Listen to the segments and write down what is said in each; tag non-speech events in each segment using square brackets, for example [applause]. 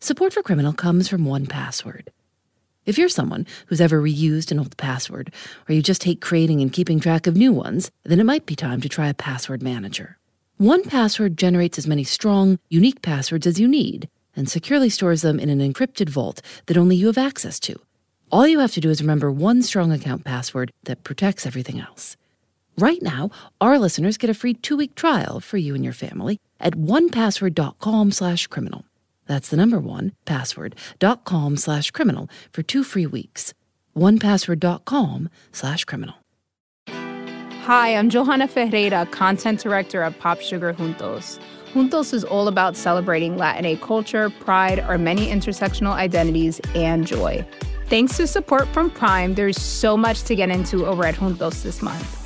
Support for Criminal comes from 1Password. If you're someone who's ever reused an old password, or you just hate creating and keeping track of new ones, then it might be time to try a password manager. 1Password generates as many strong, unique passwords as you need and securely stores them in an encrypted vault that only you have access to. All you have to do is remember one strong account password that protects everything else. Right now, our listeners get a free two-week trial for you and your family at onepassword.com slash criminal. That's the number one, password.com slash criminal for two free weeks. onepassword.com slash criminal. Hi, I'm Johanna Ferreira, content director at Pop Sugar Juntos. Juntos is all about celebrating Latin culture, pride, our many intersectional identities, and joy. Thanks to support from Prime, there's so much to get into over at Juntos this month.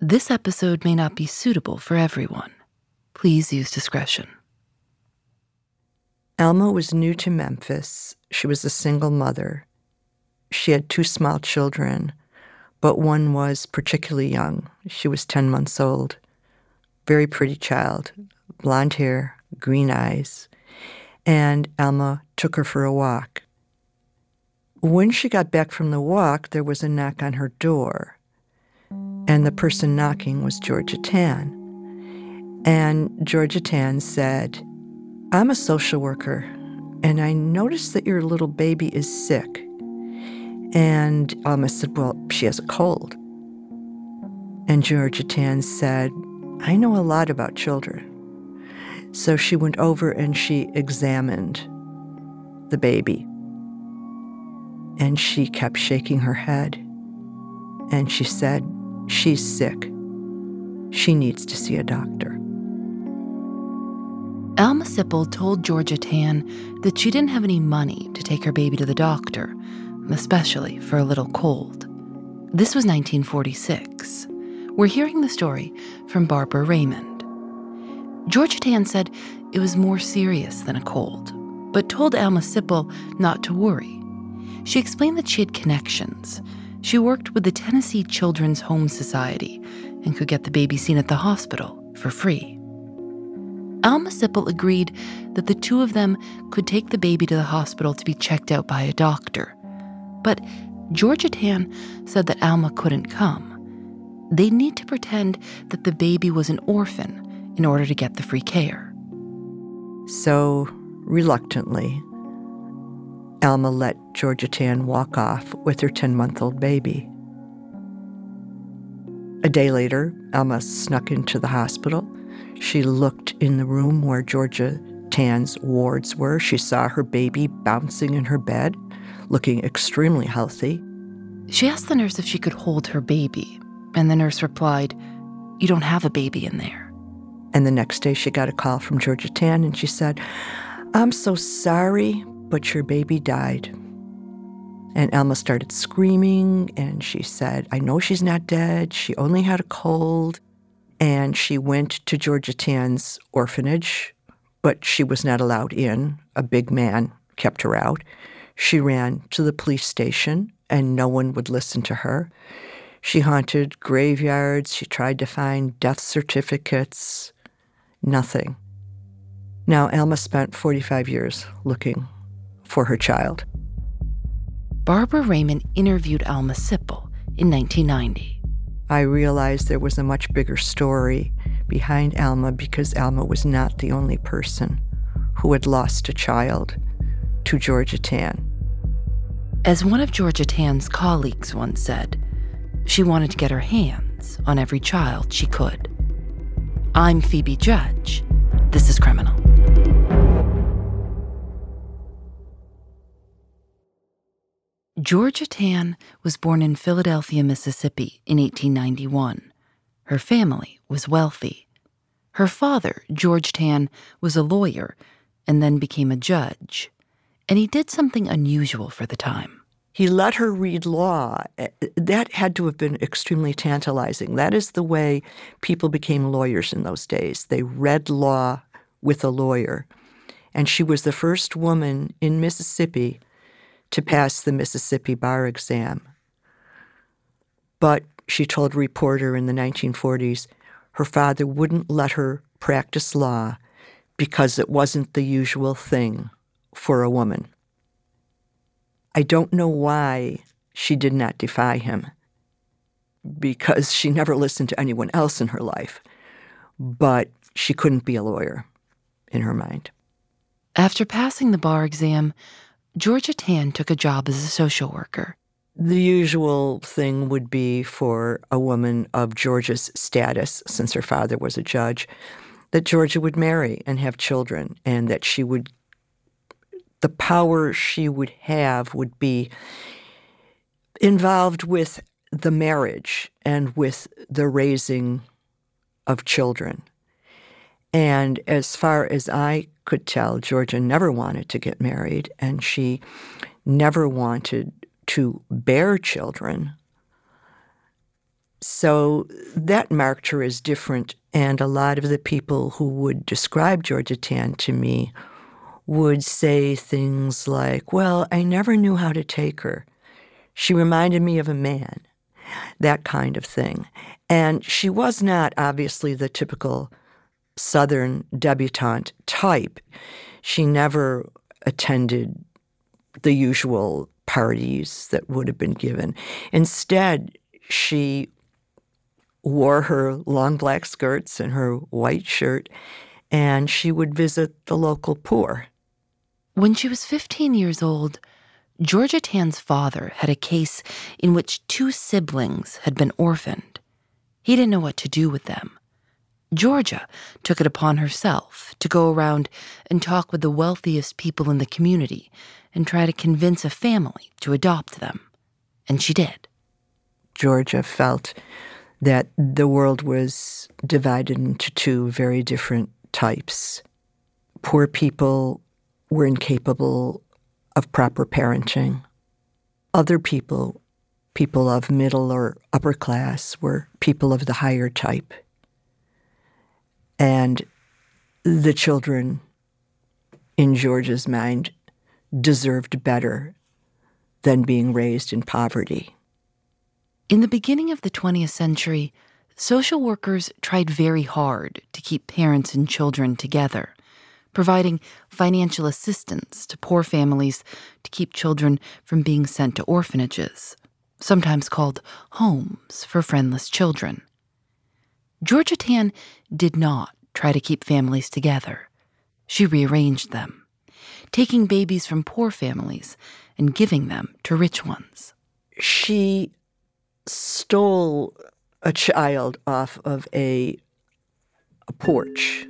This episode may not be suitable for everyone. Please use discretion. Alma was new to Memphis. She was a single mother. She had two small children, but one was particularly young. She was 10 months old. Very pretty child, blonde hair, green eyes. And Alma took her for a walk. When she got back from the walk, there was a knock on her door and the person knocking was Georgia Tann. And Georgia Tann said, I'm a social worker, and I noticed that your little baby is sick. And Alma said, Well, she has a cold. And Georgia Tann said, I know a lot about children. So she went over and she examined the baby. And she kept shaking her head. And she said, She's sick. She needs to see a doctor. Alma Sipple told Georgia Tann that she didn't have any money to take her baby to the doctor, especially for a little cold. This was 1946. We're hearing the story from Barbara Raymond. Georgia Tann said it was more serious than a cold, but told Alma Sipple not to worry. She explained that she had connections she worked with the Tennessee Children's Home Society and could get the baby seen at the hospital for free. Alma Sipple agreed that the two of them could take the baby to the hospital to be checked out by a doctor. But Georgia Tann said that Alma couldn't come. They'd need to pretend that the baby was an orphan in order to get the free care. So, reluctantly, Alma let Georgia Tann walk off with her 10 month old baby. A day later, Alma snuck into the hospital. She looked in the room where Georgia Tann's wards were. She saw her baby bouncing in her bed, looking extremely healthy. She asked the nurse if she could hold her baby, and the nurse replied, You don't have a baby in there. And the next day, she got a call from Georgia Tann, and she said, I'm so sorry, but your baby died. And Alma started screaming, and she said, I know she's not dead. She only had a cold. And she went to Georgia Tann's orphanage, but she was not allowed in. A big man kept her out. She ran to the police station, and no one would listen to her. She haunted graveyards. She tried to find death certificates. Nothing. Now, Alma spent 45 years looking for her child. Barbara Raymond interviewed Alma Sipple in 1990. I realized there was a much bigger story behind Alma because Alma was not the only person who had lost a child to Georgia Tann. As one of Georgia Tann's colleagues once said, she wanted to get her hands on every child she could. I'm Phoebe Judge. This is Criminal. Georgia Tann was born in Philadelphia, Mississippi in 1891. Her family was wealthy. Her father, George Tann, was a lawyer, and then became a judge. And he did something unusual for the time. He let her read law. Eh, that had to have been extremely tantalizing. That is the way people became lawyers in those days. They read law with a lawyer. And she was the first woman in Mississippi to pass the Mississippi bar exam. But she told a reporter in the 1940s her father wouldn't let her practice law because it wasn't the usual thing for a woman. I don't know why she did not defy him, because she never listened to anyone else in her life, but she couldn't be a lawyer in her mind. After passing the bar exam, Georgia Tann took a job as a social worker. The usual thing would be for a woman of Georgia's status, since her father was a judge, that Georgia would marry and have children, and that she would, the power she would have would be involved with the marriage and with the raising of children. And as far as I could tell, Georgia never wanted to get married, and she never wanted to bear children. So that marked her as different. And a lot of the people who would describe Georgia Tann to me would say things like, Well, I never knew how to take her. She reminded me of a man, that kind of thing. And she was not obviously the typical Southern debutante type. She never attended the usual parties that would have been given. Instead, she wore her long black skirts and her white shirt, and she would visit the local poor. When she was 15 years old, Georgia Tann's father had a case in which two siblings had been orphaned. He didn't know what to do with them. Georgia took it upon herself to go around and talk with the wealthiest people in the community and try to convince a family to adopt them. And she did. Georgia felt that the world was divided into two very different types. Poor people were incapable of proper parenting. Other people, people of middle or upper class, were people of the higher type. And the children, in Georgia's mind, deserved better than being raised in poverty. In the beginning of the 20th century, social workers tried very hard to keep parents and children together, providing financial assistance to poor families to keep children from being sent to orphanages, sometimes called homes for friendless children. Georgia Tann did not try to keep families together. She rearranged them, taking babies from poor families and giving them to rich ones. She stole a child off of a, a porch.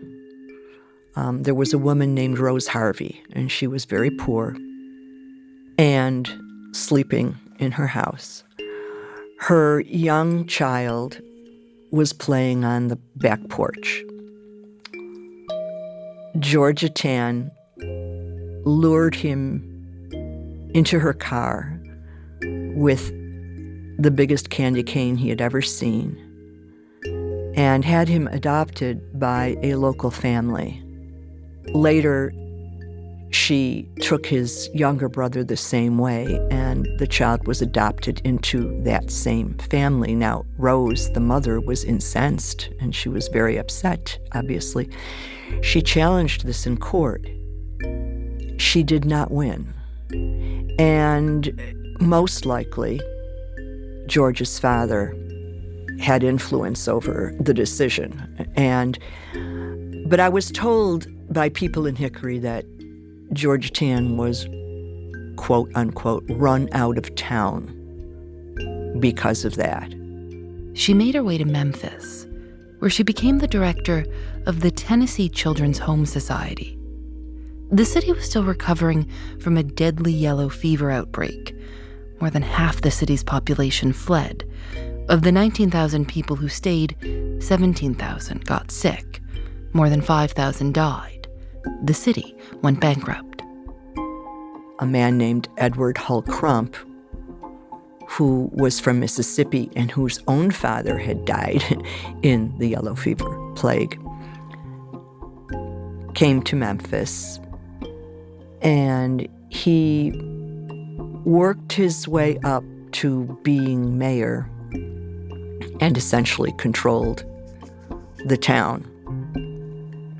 Um, there was a woman named Rose Harvey, and she was very poor and sleeping in her house. Her young child was playing on the back porch. Georgia Tann lured him into her car with the biggest candy cane he had ever seen and had him adopted by a local family. Later, she took his younger brother the same way, and the child was adopted into that same family. Now, Rose, the mother, was incensed and she was very upset, obviously. She challenged this in court. She did not win. And most likely, George's father had influence over the decision. And but I was told by people in Hickory that George Tann was, quote unquote, run out of town because of that. She made her way to Memphis, where she became the director of the Tennessee Children's Home Society. The city was still recovering from a deadly yellow fever outbreak. More than half the city's population fled. Of the 19,000 people who stayed, 17,000 got sick. More than 5,000 died. The city went bankrupt. A man named Edward Hull Crump, who was from Mississippi and whose own father had died [laughs] in the yellow fever plague, came to Memphis and he worked his way up to being mayor and essentially controlled the town.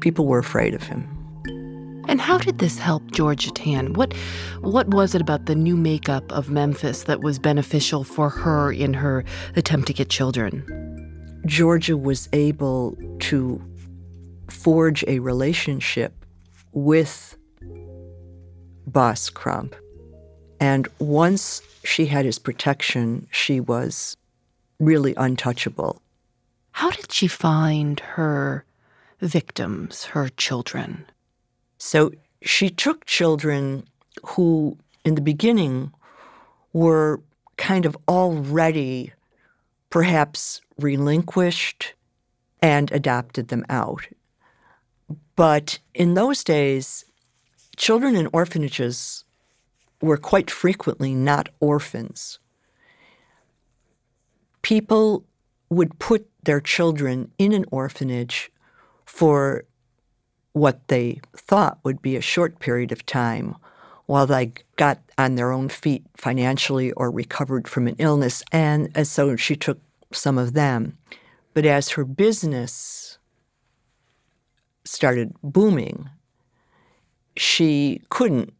People were afraid of him. And how did this help Georgia Tann? What what was it about the new makeup of Memphis that was beneficial for her in her attempt to get children? Georgia was able to forge a relationship with Boss Crump. And once she had his protection, she was really untouchable. How did she find her victims, her children? So she took children who, in the beginning, were kind of already perhaps relinquished and adopted them out. But in those days, children in orphanages were quite frequently not orphans. People would put their children in an orphanage for what they thought would be a short period of time while they got on their own feet financially or recovered from an illness. And, and so she took some of them. But as her business started booming, she couldn't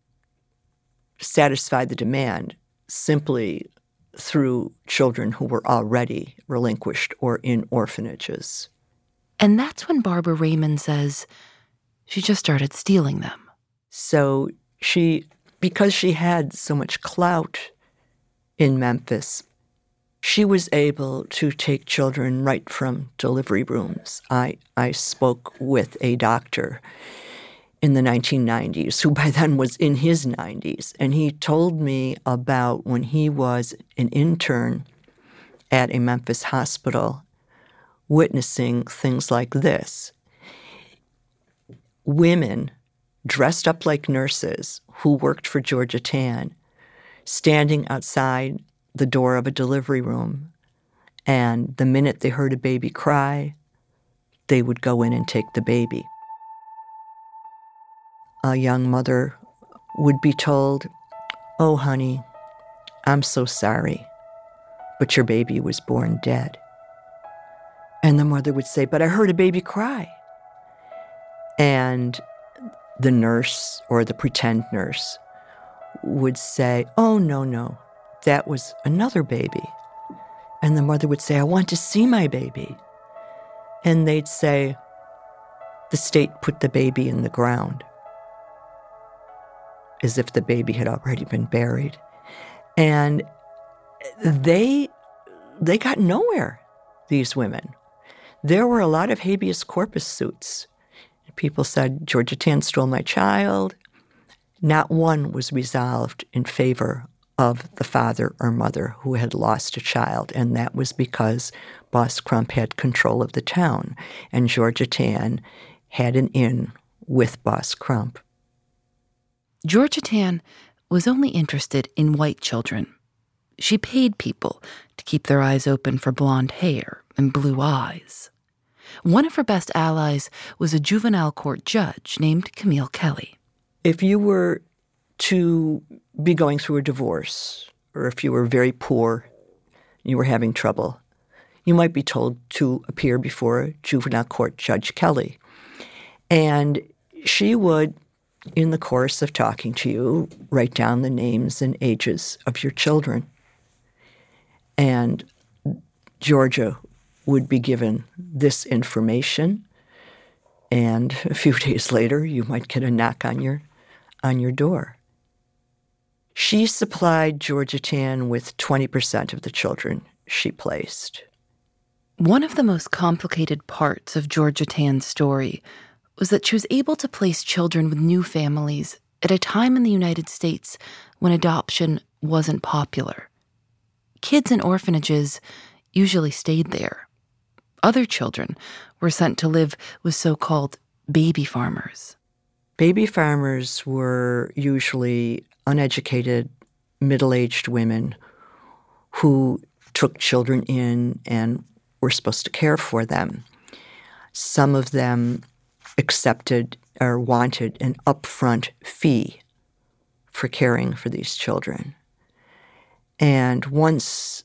satisfy the demand simply through children who were already relinquished or in orphanages. And that's when Barbara Raymond says she just started stealing them. So she, because she had so much clout in Memphis, she was able to take children right from delivery rooms. I, I spoke with a doctor in the 1990s, who by then was in his 90s. And he told me about when he was an intern at a Memphis hospital witnessing things like this women dressed up like nurses who worked for Georgia Tann standing outside the door of a delivery room. And the minute they heard a baby cry, they would go in and take the baby a young mother would be told, Oh, honey, I'm so sorry, but your baby was born dead. And the mother would say, But I heard a baby cry. And the nurse or the pretend nurse would say, Oh, no, no, that was another baby. And the mother would say, I want to see my baby. And they'd say, The state put the baby in the ground as if the baby had already been buried. And they they got nowhere, these women. There were a lot of habeas corpus suits. People said, Georgia Tann stole my child. Not one was resolved in favor of the father or mother who had lost a child, and that was because Boss Crump had control of the town, and Georgia Tann had an in with Boss Crump. Georgia Tann was only interested in white children. She paid people to keep their eyes open for blonde hair and blue eyes. One of her best allies was a juvenile court judge named Camille Kelly. If you were to be going through a divorce, or if you were very poor, you were having trouble, you might be told to appear before juvenile court Judge Kelly. And she would in the course of talking to you, write down the names and ages of your children. And Georgia would be given this information, and a few [laughs] days later, you might get a knock on your, on your door. She supplied Georgia Tann with 20% of the children she placed. One of the most complicated parts of Georgia Tann's story was that she was able to place children with new families at a time in the United States when adoption wasn't popular. Kids in orphanages usually stayed there. Other children were sent to live with so called baby farmers. Baby farmers were usually uneducated, middle aged women who took children in and were supposed to care for them. Some of them accepted or wanted an upfront fee for caring for these children. And once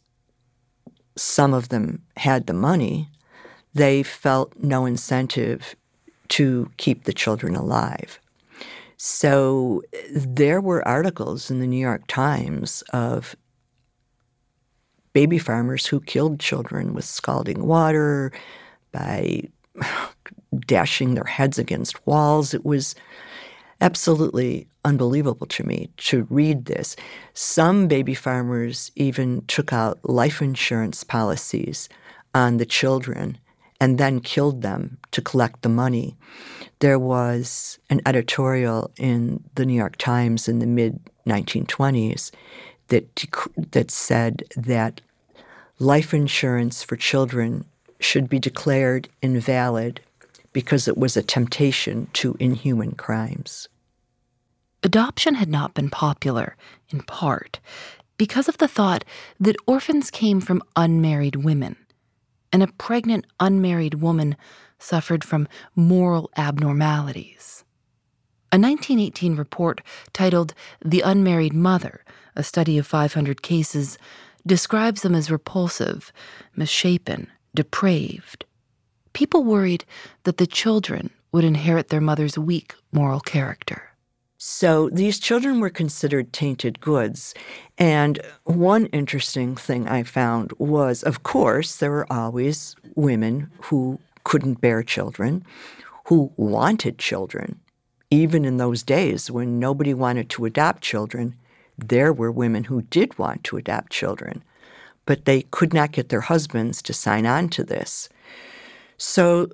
some of them had the money, they felt no incentive to keep the children alive. So there were articles in the New York Times of baby farmers who killed children with scalding water, by [laughs] dashing their heads against walls. It was absolutely unbelievable to me to read this. Some baby farmers even took out life insurance policies on the children and then killed them to collect the money. There was an editorial in the New York Times in the mid 1920s that, that said that life insurance for children should be declared invalid because it was a temptation to inhuman crimes. Adoption had not been popular, in part, because of the thought that orphans came from unmarried women, and a pregnant unmarried woman suffered from moral abnormalities. A 1918 report titled The Unmarried Mother, a study of 500 cases, describes them as repulsive, misshapen, depraved. People worried that the children would inherit their mother's weak moral character. So these children were considered tainted goods. And one interesting thing I found was, of course, there were always women who couldn't bear children, who wanted children. Even in those days when nobody wanted to adopt children, there were women who did want to adopt children, but they could not get their husbands to sign on to this. So,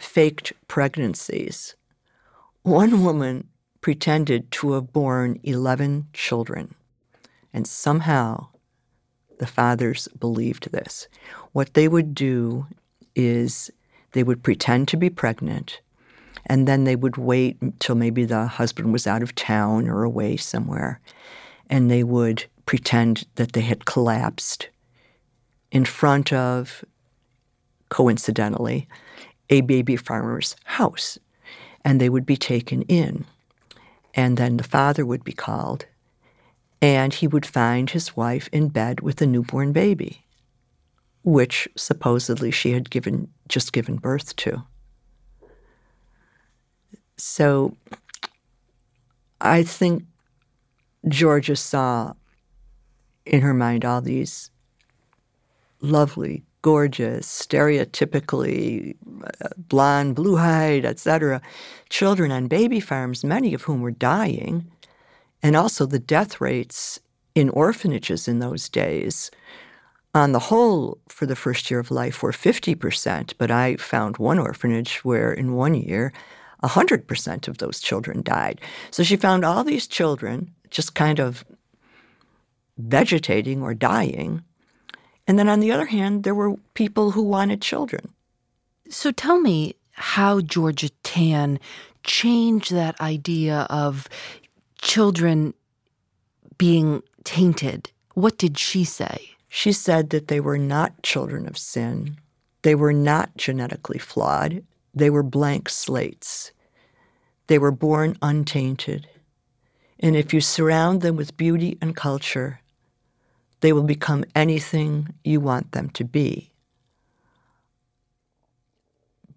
faked pregnancies. One woman pretended to have borne 11 children, and somehow the fathers believed this. What they would do is they would pretend to be pregnant, and then they would wait until maybe the husband was out of town or away somewhere, and they would pretend that they had collapsed in front of, coincidentally, a baby farmer's house, and they would be taken in. And then the father would be called, and he would find his wife in bed with a newborn baby, which supposedly she had given just given birth to. So I think Georgia saw in her mind all these lovely, gorgeous, stereotypically uh, blonde, blue-eyed, etc., children on baby farms, many of whom were dying, and also the death rates in orphanages in those days. On the whole, for the first year of life, were 50%, but I found one orphanage where in one year, 100% of those children died. So she found all these children just kind of vegetating or dying. And then on the other hand, there were people who wanted children. So tell me how Georgia Tann changed that idea of children being tainted. What did she say? She said that they were not children of sin. They were not genetically flawed. They were blank slates. They were born untainted. And if you surround them with beauty and culture, they will become anything you want them to be.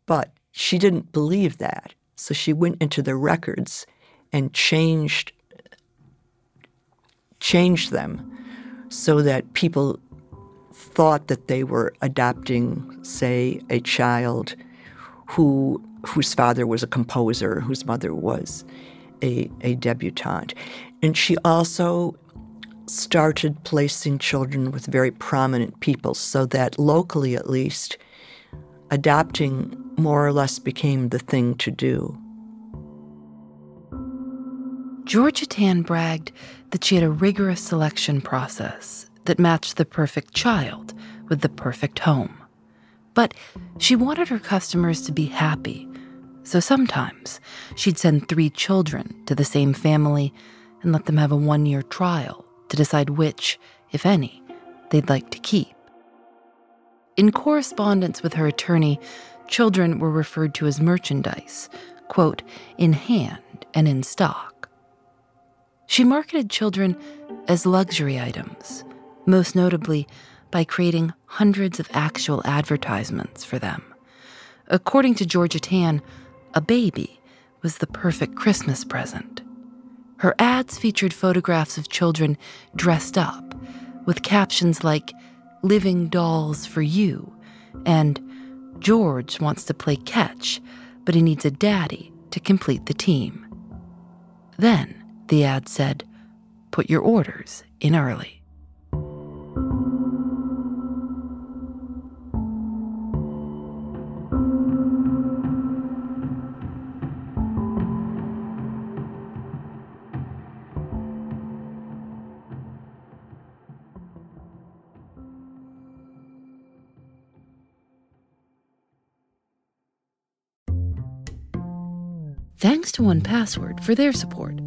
But she didn't believe that. So she went into the records and changed changed them so that people thought that they were adopting, say, a child who whose father was a composer, whose mother was a, a debutante. And she also started placing children with very prominent people so that locally, at least, adopting more or less became the thing to do. Georgia Tann bragged that she had a rigorous selection process that matched the perfect child with the perfect home. But she wanted her customers to be happy, So sometimes she'd send three children to the same family and let them have a one year trial to decide which, if any, they'd like to keep. In correspondence with her attorney, children were referred to as merchandise, quote, in hand and in stock. She marketed children as luxury items, most notably by creating hundreds of actual advertisements for them. According to Georgia Tann, a baby was the perfect Christmas present. Her ads featured photographs of children dressed up, with captions like, Living Dolls for You, and George wants to play catch, but he needs a daddy to complete the team. Then, the ad said, Put your orders in early. Thanks to 1Password for their support.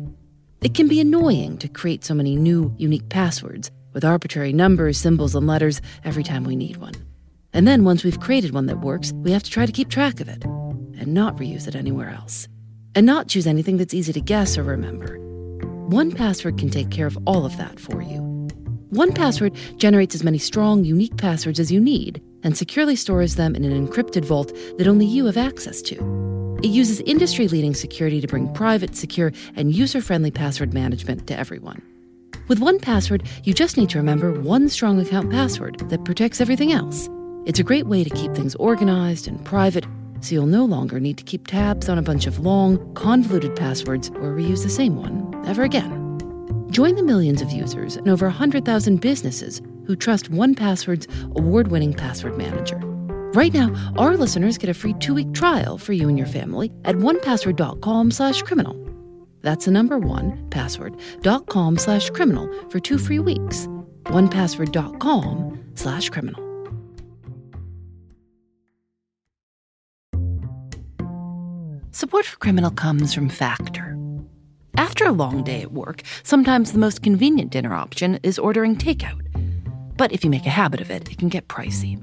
It can be annoying to create so many new, unique passwords with arbitrary numbers, symbols, and letters every time we need one. And then once we've created one that works, we have to try to keep track of it and not reuse it anywhere else. And not choose anything that's easy to guess or remember. 1Password can take care of all of that for you. 1Password generates as many strong, unique passwords as you need and securely stores them in an encrypted vault that only you have access to. It uses industry leading security to bring private, secure, and user friendly password management to everyone. With 1Password, you just need to remember one strong account password that protects everything else. It's a great way to keep things organized and private, so you'll no longer need to keep tabs on a bunch of long, convoluted passwords or reuse the same one ever again. Join the millions of users and over 100,000 businesses who trust 1Password's award winning password manager. Right now, our listeners get a free two-week trial for you and your family at onepassword.com slash criminal. That's the number one, password.com slash criminal for two free weeks. onepassword.com slash criminal. Support for Criminal comes from Factor. After a long day at work, sometimes the most convenient dinner option is ordering takeout. But if you make a habit of it, it can get pricey.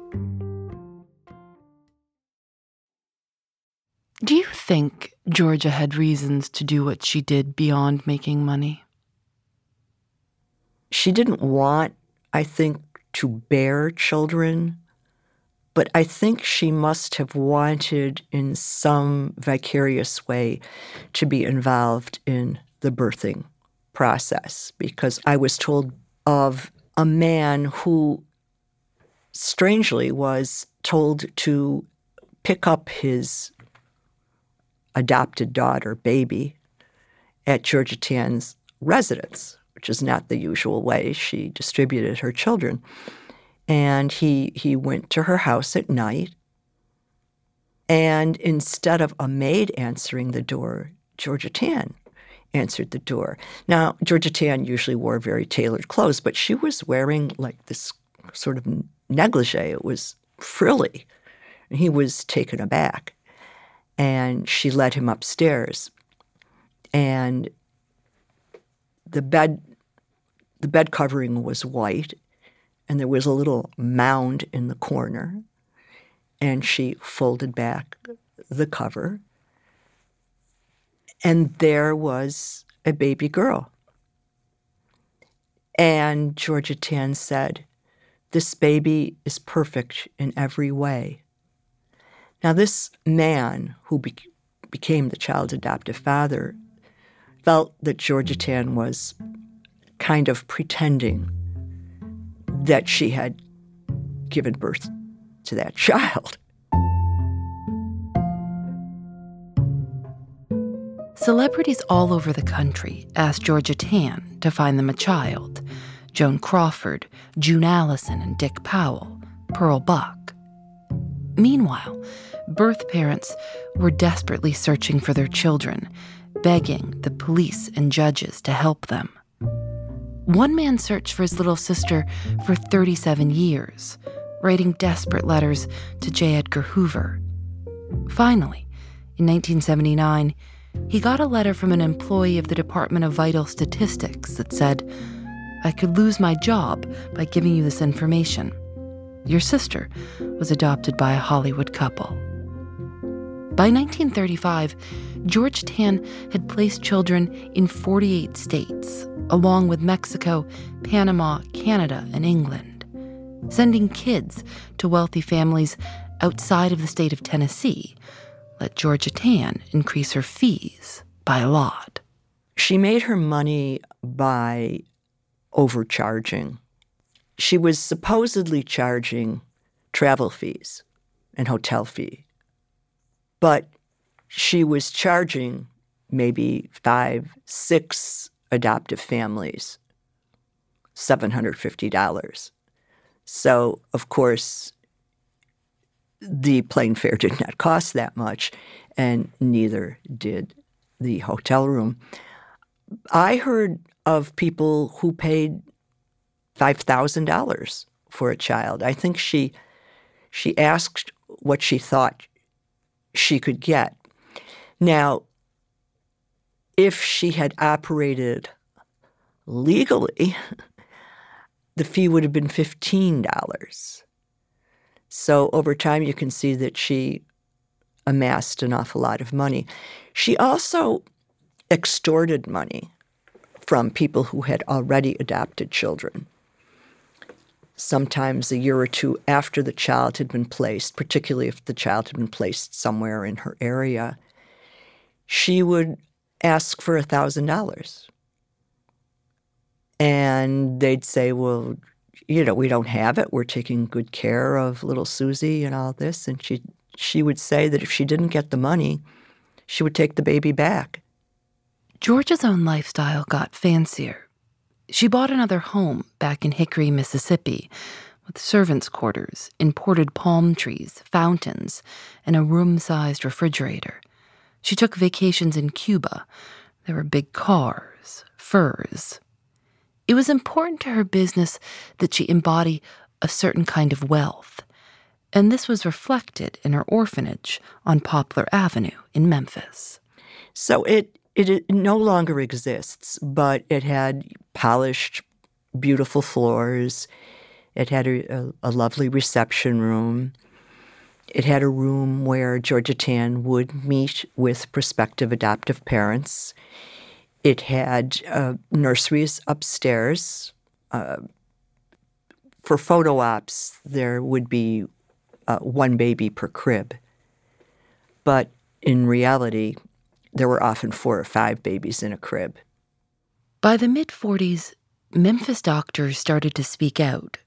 Do you think Georgia had reasons to do what she did beyond making money? She didn't want, I think, to bear children, but I think she must have wanted, in some vicarious way, to be involved in the birthing process because I was told of a man who strangely was told to pick up his adopted daughter, baby, at Georgia Tann's residence, which is not the usual way she distributed her children. And he, he went to her house at night. And instead of a maid answering the door, Georgia Tann answered the door. Now, Georgia Tann usually wore very tailored clothes, but she was wearing like this sort of negligee. It was frilly. And he was taken aback and she led him upstairs. And the bed the bed covering was white and there was a little mound in the corner and she folded back the cover and there was a baby girl And Georgia Tann said, This baby is perfect in every way. Now, this man who be- became the child's adoptive father felt that Georgia Tann was kind of pretending that she had given birth to that [laughs] child. Celebrities all over the country asked Georgia Tann to find them a child Joan Crawford, June Allyson, and Dick Powell, Pearl Buck. Meanwhile, birth parents were desperately searching for their children, begging the police and judges to help them. One man searched for his little sister for 37 years, writing desperate letters to J. Edgar Hoover. Finally, in 1979, he got a letter from an employee of the Department of Vital Statistics that said, I could lose my job by giving you this information. Your sister was adopted by a Hollywood couple. By 1935, George Tann had placed children in 48 states, along with Mexico, Panama, Canada, and England, sending kids to wealthy families outside of the state of Tennessee let Georgia Tann increase her fees by a lot. She made her money by overcharging. She was supposedly charging travel fees and hotel fee, but she was charging maybe five, six adoptive families $750. So, of course, the plane fare did not cost that much, and neither did the hotel room. I heard of people who paid $5,000 for a child. I think she she asked what she thought she could get. Now, if she had operated legally, [laughs] the fee would have been $15. So over time, you can see that she amassed an awful lot of money. She also extorted money from people who had already adopted children. Sometimes a year or two after the child had been placed, particularly if the child had been placed somewhere in her area, she would ask for a $1,000. And they'd say, Well, you know, we don't have it. We're taking good care of little Susie and all this. And she she would say that if she didn't get the money, she would take the baby back. George's own lifestyle got fancier. She bought another home back in Hickory, Mississippi, with servants' quarters, imported palm trees, fountains, and a room sized refrigerator. She took vacations in Cuba. There were big cars, furs, it was important to her business that she embody a certain kind of wealth, and this was reflected in her orphanage on Poplar Avenue in Memphis. So it it no longer exists, but it had polished, beautiful floors. It had a, a, lovely reception room. It had a room where Georgia Tann would meet with prospective adoptive parents. It had uh, nurseries upstairs. Uh, for photo ops, there would be uh, one baby per crib. But in reality, there were often four or five babies in a crib. By the mid 40s, Memphis doctors started to speak out,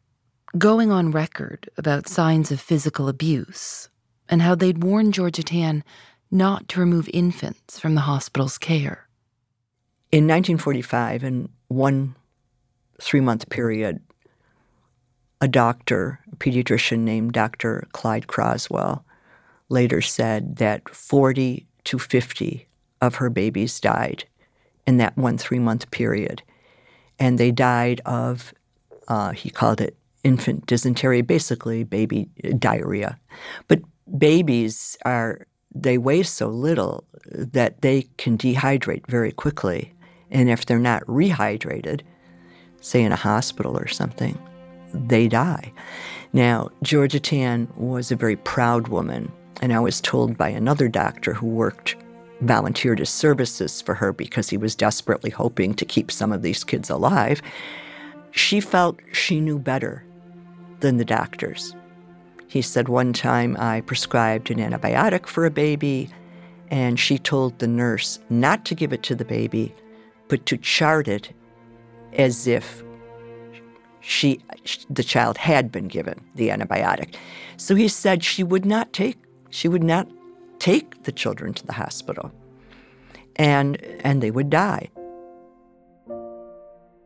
going on record about signs of physical abuse and how they'd warned Georgia Tann not to remove infants from the hospital's care. In 1945, in one three month period, a doctor, a pediatrician named Dr. Clyde Croswell, later said that 40 to 50 of her babies died in that one three month period. And they died of, uh, he called it infant dysentery, basically baby diarrhea. But babies are, they weigh so little that they can dehydrate very quickly. And if they're not rehydrated, say in a hospital or something, they die. Now, Georgia Tann was a very proud woman, and I was told by another doctor who worked, volunteered his services for her because he was desperately hoping to keep some of these kids alive. she felt she knew better than the doctors. He said one time I prescribed an antibiotic for a baby, and she told the nurse not to give it to the baby, but to chart it as if she the child had been given the antibiotic. So he said she would not take she would not take the children to the hospital. And and they would die.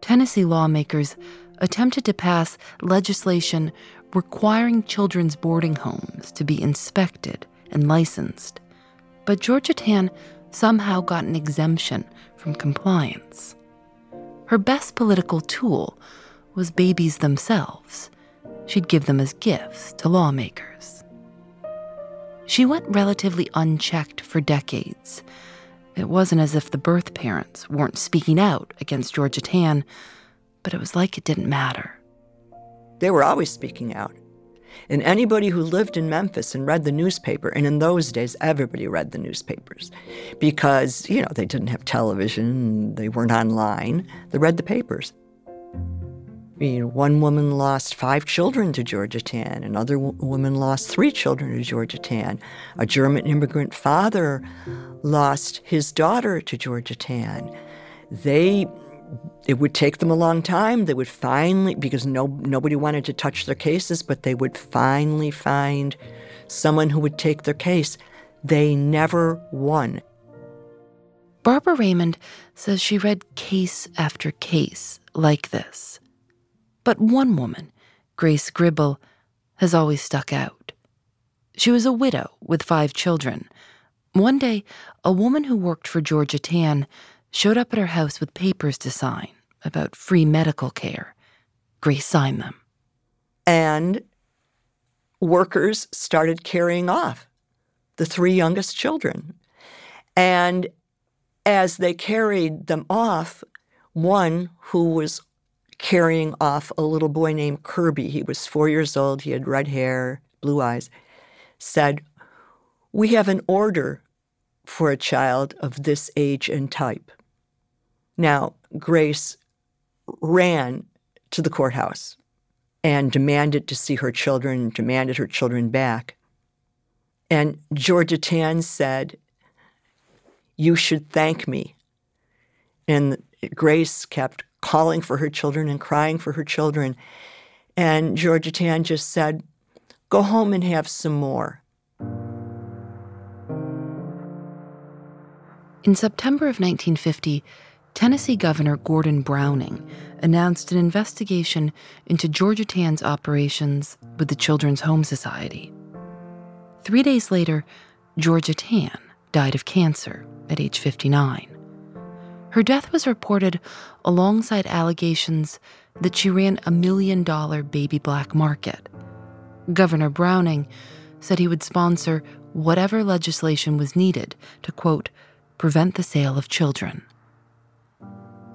Tennessee lawmakers attempted to pass legislation requiring children's boarding homes to be inspected and licensed. But Georgia Tann somehow got an exemption from compliance. Her best political tool was babies themselves. She'd give them as gifts to lawmakers. She went relatively unchecked for decades. It wasn't as if the birth parents weren't speaking out against Georgia Tann, but it was like it didn't matter. They were always speaking out. And anybody who lived in Memphis and read the newspaper, and in those days, everybody read the newspapers because, you know, they didn't have television, they weren't online, they read the papers. You know, one woman lost five children to Georgia Tann. Another w- woman lost three children to Georgia Tann. A German immigrant father lost his daughter to Georgia Tann. They it would take them a long time. They would finally, because no, nobody wanted to touch their cases, but they would finally find someone who would take their case. They never won. Barbara Raymond says she read case after case like this. But one woman, Grace Gribble, has always stuck out. She was a widow with five children. One day, a woman who worked for Georgia Tann showed up at her house with papers to sign about free medical care. Grace signed them. And workers started carrying off the three youngest children. And as they carried them off, one who was carrying off a little boy named Kirby, he was four years old, he had red hair, blue eyes, said, We have an order for a child of this age and type. Now, Grace ran to the courthouse and demanded to see her children, demanded her children back. And Georgia Tann said, You should thank me. And Grace kept calling for her children and crying for her children. And Georgia Tann just said, Go home and have some more. In September of 1950, Tennessee Governor Gordon Browning announced an investigation into Georgia Tann's operations with the Children's Home Society. Three days later, Georgia Tann died of cancer at age 59. Her death was reported alongside allegations that she ran a million dollar baby black market. Governor Browning said he would sponsor whatever legislation was needed to, quote, prevent the sale of children.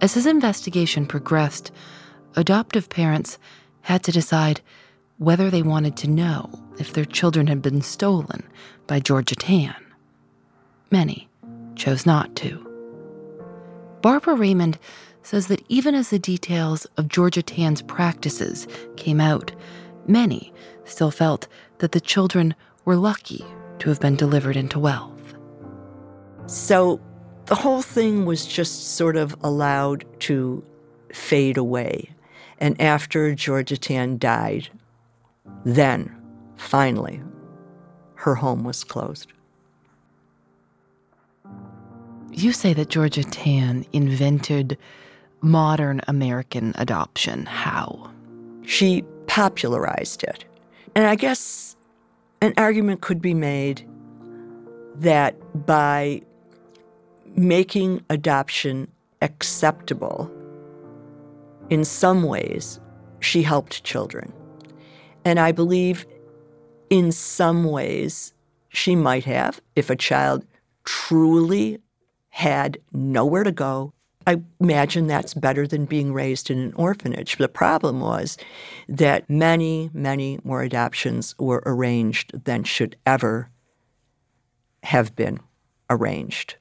As his investigation progressed, adoptive parents had to decide whether they wanted to know if their children had been stolen by Georgia Tann. Many chose not to. Barbara Raymond says that even as the details of Georgia Tann's practices came out, many still felt that the children were lucky to have been delivered into wealth. So the whole thing was just sort of allowed to fade away. And after Georgia Tann died, then, finally, her home was closed. You say that Georgia Tann invented modern American adoption. How? She popularized it. And I guess an argument could be made that by making adoption acceptable, in some ways, she helped children. And I believe in some ways she might have if a child truly had nowhere to go. I imagine that's better than being raised in an orphanage. The problem was that many, many more adoptions were arranged than should ever have been arranged.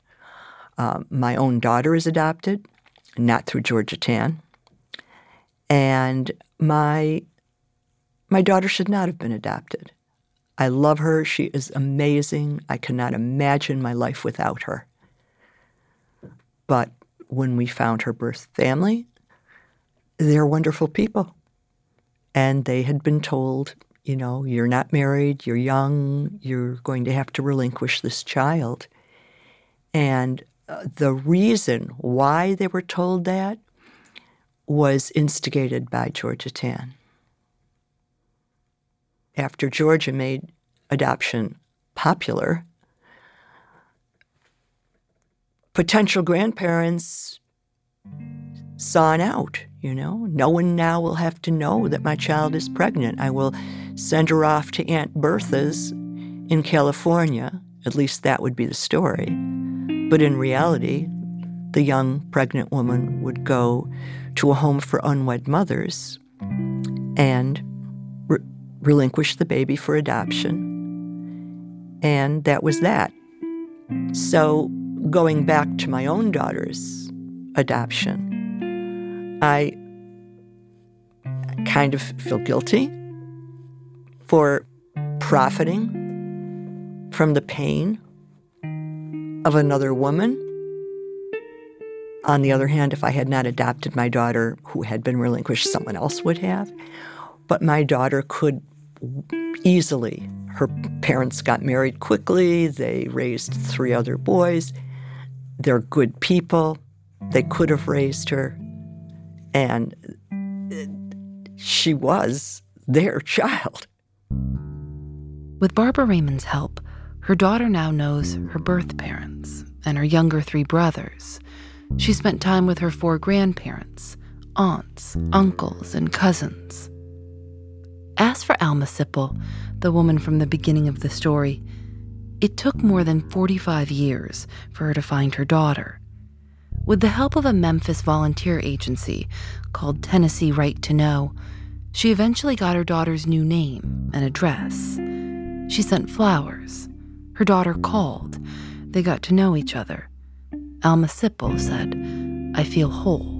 Um, my own daughter is adopted, not through Georgia Tann. And my my daughter should not have been adopted. I love her. She is amazing. I cannot imagine my life without her. But when we found her birth family, they're wonderful people. And they had been told, you know, you're not married, you're young, you're going to have to relinquish this child. And uh, the reason why they were told that was instigated by Georgia Tann. After Georgia made adoption popular, potential grandparents saw out. You know, no one now will have to know that my child is pregnant. I will send her off to Aunt Bertha's in California. At least that would be the story. But in reality, the young pregnant woman would go to a home for unwed mothers and re- relinquish the baby for adoption. And that was that. So, going back to my own daughter's adoption, I kind of feel guilty for profiting from the pain of another woman. On the other hand, if I had not adopted my daughter who had been relinquished, someone else would have. But my daughter could easily, her parents got married quickly, they raised three other boys. They're good people. They could have raised her. And uh, she was their [laughs] child. With Barbara Raymond's help, her daughter now knows her birth parents and her younger three brothers. She spent time with her four grandparents, aunts, uncles, and cousins. As for Alma Sipple, the woman from the beginning of the story, it took more than 45 years for her to find her daughter. With the help of a Memphis volunteer agency called Tennessee Right to Know, she eventually got her daughter's new name and address. She sent flowers. Her daughter called. They got to know each other. Alma Sipple said, I feel whole.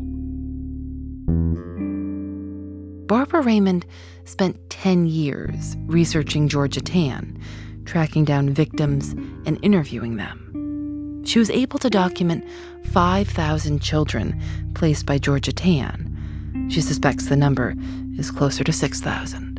Barbara Raymond spent 10 years researching Georgia Tann, tracking down victims and interviewing them. She was able to document 5,000 children placed by Georgia Tann. She suspects the number is closer to 6,000.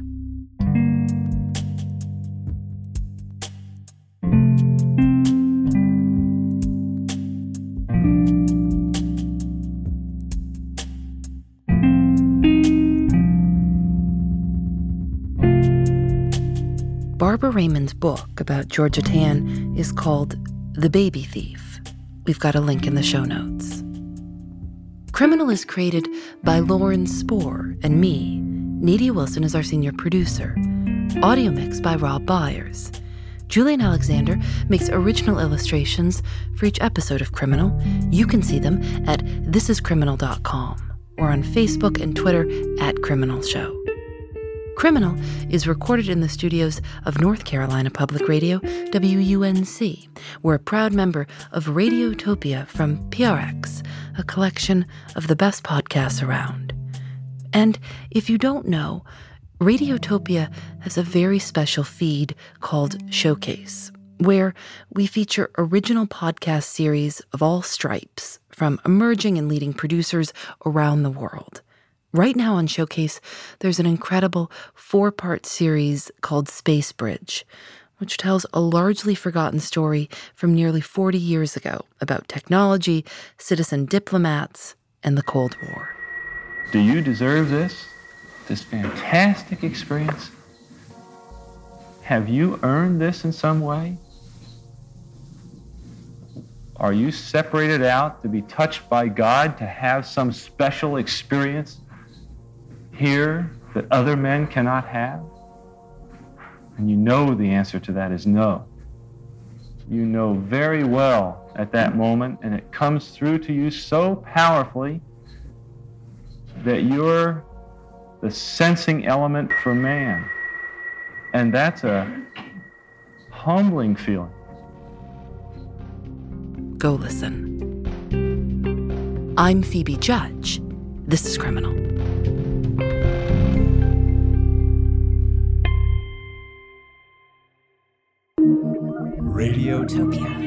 Raymond's book about Georgia Tann is called The Baby Thief. We've got a link in the show notes. Criminal is created by Lauren Spohr and me. Nadia Wilson is our senior producer. Audio mix by Rob Byers. Julienne Alexander makes original illustrations for each episode of Criminal. You can see them at thisiscriminal.com or on Facebook and Twitter at Criminal Show. Criminal is recorded in the studios of North Carolina Public Radio, WUNC. We're a proud member of Radiotopia from PRX, a collection of the best podcasts around. And if you don't know, Radiotopia has a very special feed called Showcase, where we feature original podcast series of all stripes from emerging and leading producers around the world. Right now on Showcase, there's an incredible four part series called Space Bridge, which tells a largely forgotten story from nearly 40 years ago about technology, citizen diplomats, and the Cold War. Do you deserve this? This fantastic experience? Have you earned this in some way? Are you separated out to be touched by God to have some special experience? Here that other men cannot have? And you know the answer to that is no. You know very well at that moment, and it comes through to you so powerfully that you're the sensing element for man. And that's a humbling feeling. Go listen. I'm Phoebe Judge. This is Criminal. Radiotopia.